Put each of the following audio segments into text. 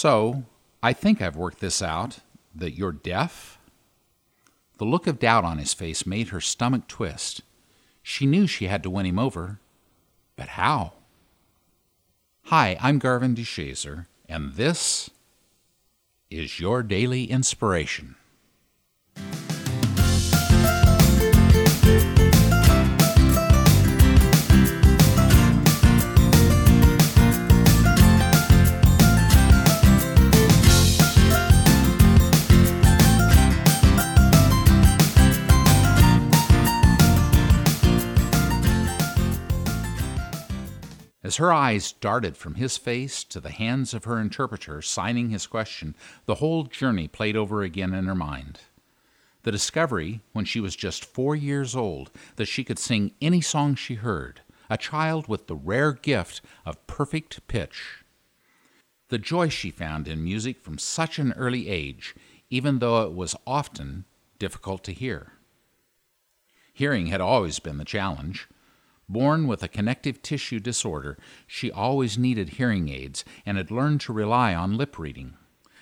So, I think I've worked this out that you're deaf? The look of doubt on his face made her stomach twist. She knew she had to win him over, but how? Hi, I'm Garvin DeShazer, and this is your daily inspiration. As her eyes darted from his face to the hands of her interpreter signing his question, the whole journey played over again in her mind. The discovery, when she was just four years old, that she could sing any song she heard, a child with the rare gift of perfect pitch. The joy she found in music from such an early age, even though it was often difficult to hear. Hearing had always been the challenge. Born with a connective tissue disorder, she always needed hearing aids and had learned to rely on lip reading.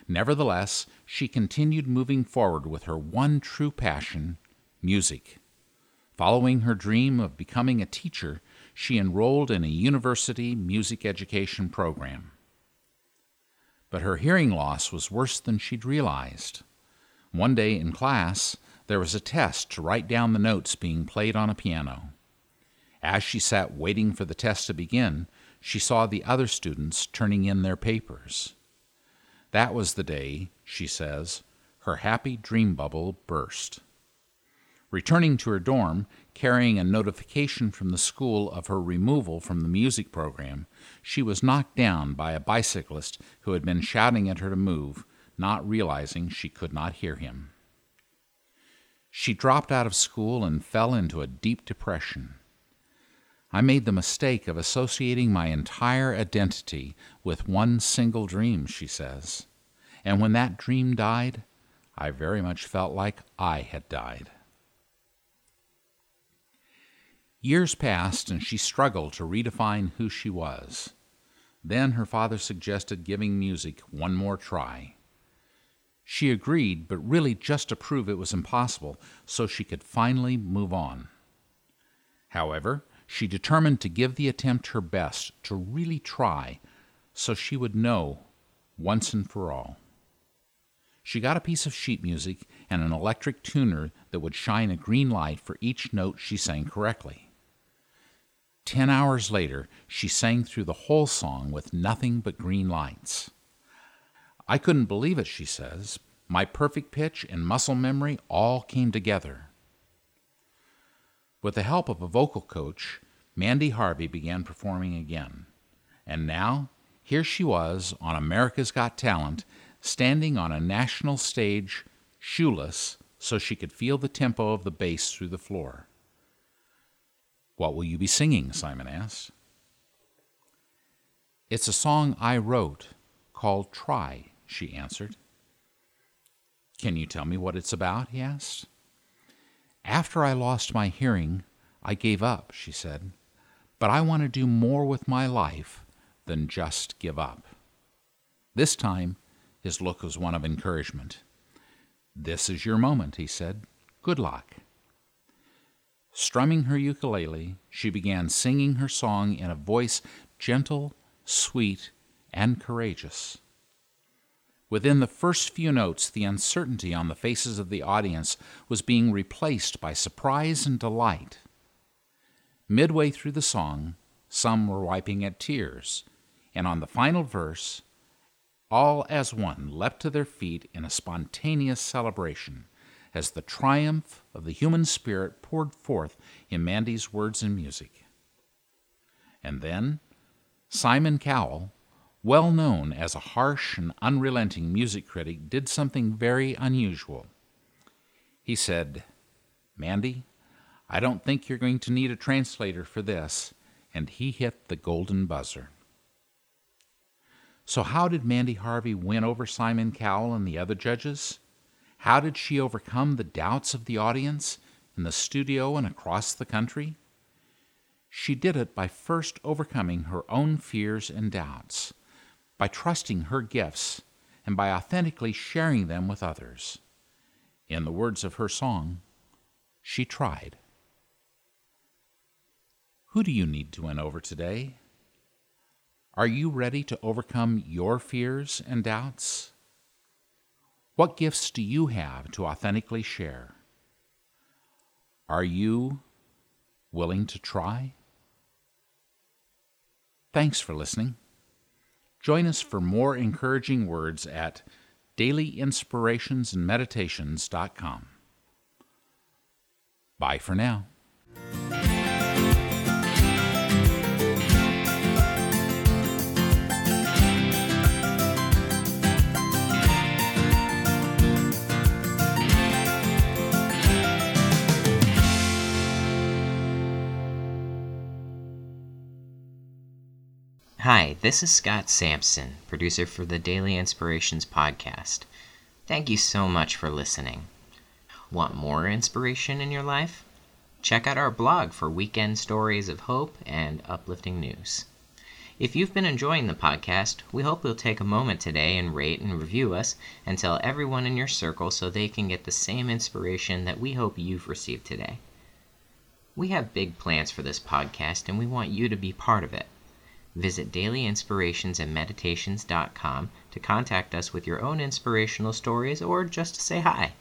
Nevertheless, she continued moving forward with her one true passion music. Following her dream of becoming a teacher, she enrolled in a university music education program. But her hearing loss was worse than she'd realized. One day in class, there was a test to write down the notes being played on a piano. As she sat waiting for the test to begin, she saw the other students turning in their papers. That was the day, she says, her happy dream bubble burst. Returning to her dorm, carrying a notification from the school of her removal from the music program, she was knocked down by a bicyclist who had been shouting at her to move, not realizing she could not hear him. She dropped out of school and fell into a deep depression. I made the mistake of associating my entire identity with one single dream, she says. And when that dream died, I very much felt like I had died. Years passed, and she struggled to redefine who she was. Then her father suggested giving music one more try. She agreed, but really just to prove it was impossible, so she could finally move on. However, she determined to give the attempt her best, to really try, so she would know once and for all. She got a piece of sheet music and an electric tuner that would shine a green light for each note she sang correctly. Ten hours later, she sang through the whole song with nothing but green lights. I couldn't believe it, she says. My perfect pitch and muscle memory all came together. With the help of a vocal coach, Mandy Harvey began performing again. And now, here she was on America's Got Talent, standing on a national stage, shoeless, so she could feel the tempo of the bass through the floor. What will you be singing? Simon asked. It's a song I wrote called Try, she answered. Can you tell me what it's about? he asked. After I lost my hearing, I gave up, she said. But I want to do more with my life than just give up. This time, his look was one of encouragement. This is your moment, he said. Good luck. Strumming her ukulele, she began singing her song in a voice gentle, sweet, and courageous. Within the first few notes, the uncertainty on the faces of the audience was being replaced by surprise and delight. Midway through the song, some were wiping at tears, and on the final verse, all as one leapt to their feet in a spontaneous celebration as the triumph of the human spirit poured forth in Mandy's words and music. And then Simon Cowell, well known as a harsh and unrelenting music critic, did something very unusual. He said, Mandy, I don't think you're going to need a translator for this, and he hit the golden buzzer. So, how did Mandy Harvey win over Simon Cowell and the other judges? How did she overcome the doubts of the audience in the studio and across the country? She did it by first overcoming her own fears and doubts by trusting her gifts and by authentically sharing them with others. In the words of her song, she tried. Who do you need to win over today? Are you ready to overcome your fears and doubts? What gifts do you have to authentically share? Are you willing to try? Thanks for listening. Join us for more encouraging words at dailyinspirationsandmeditations.com. Bye for now. Hi, this is Scott Sampson, producer for the Daily Inspirations podcast. Thank you so much for listening. Want more inspiration in your life? Check out our blog for weekend stories of hope and uplifting news. If you've been enjoying the podcast, we hope you'll take a moment today and rate and review us and tell everyone in your circle so they can get the same inspiration that we hope you've received today. We have big plans for this podcast and we want you to be part of it. Visit dailyinspirationsandmeditations.com to contact us with your own inspirational stories or just to say hi.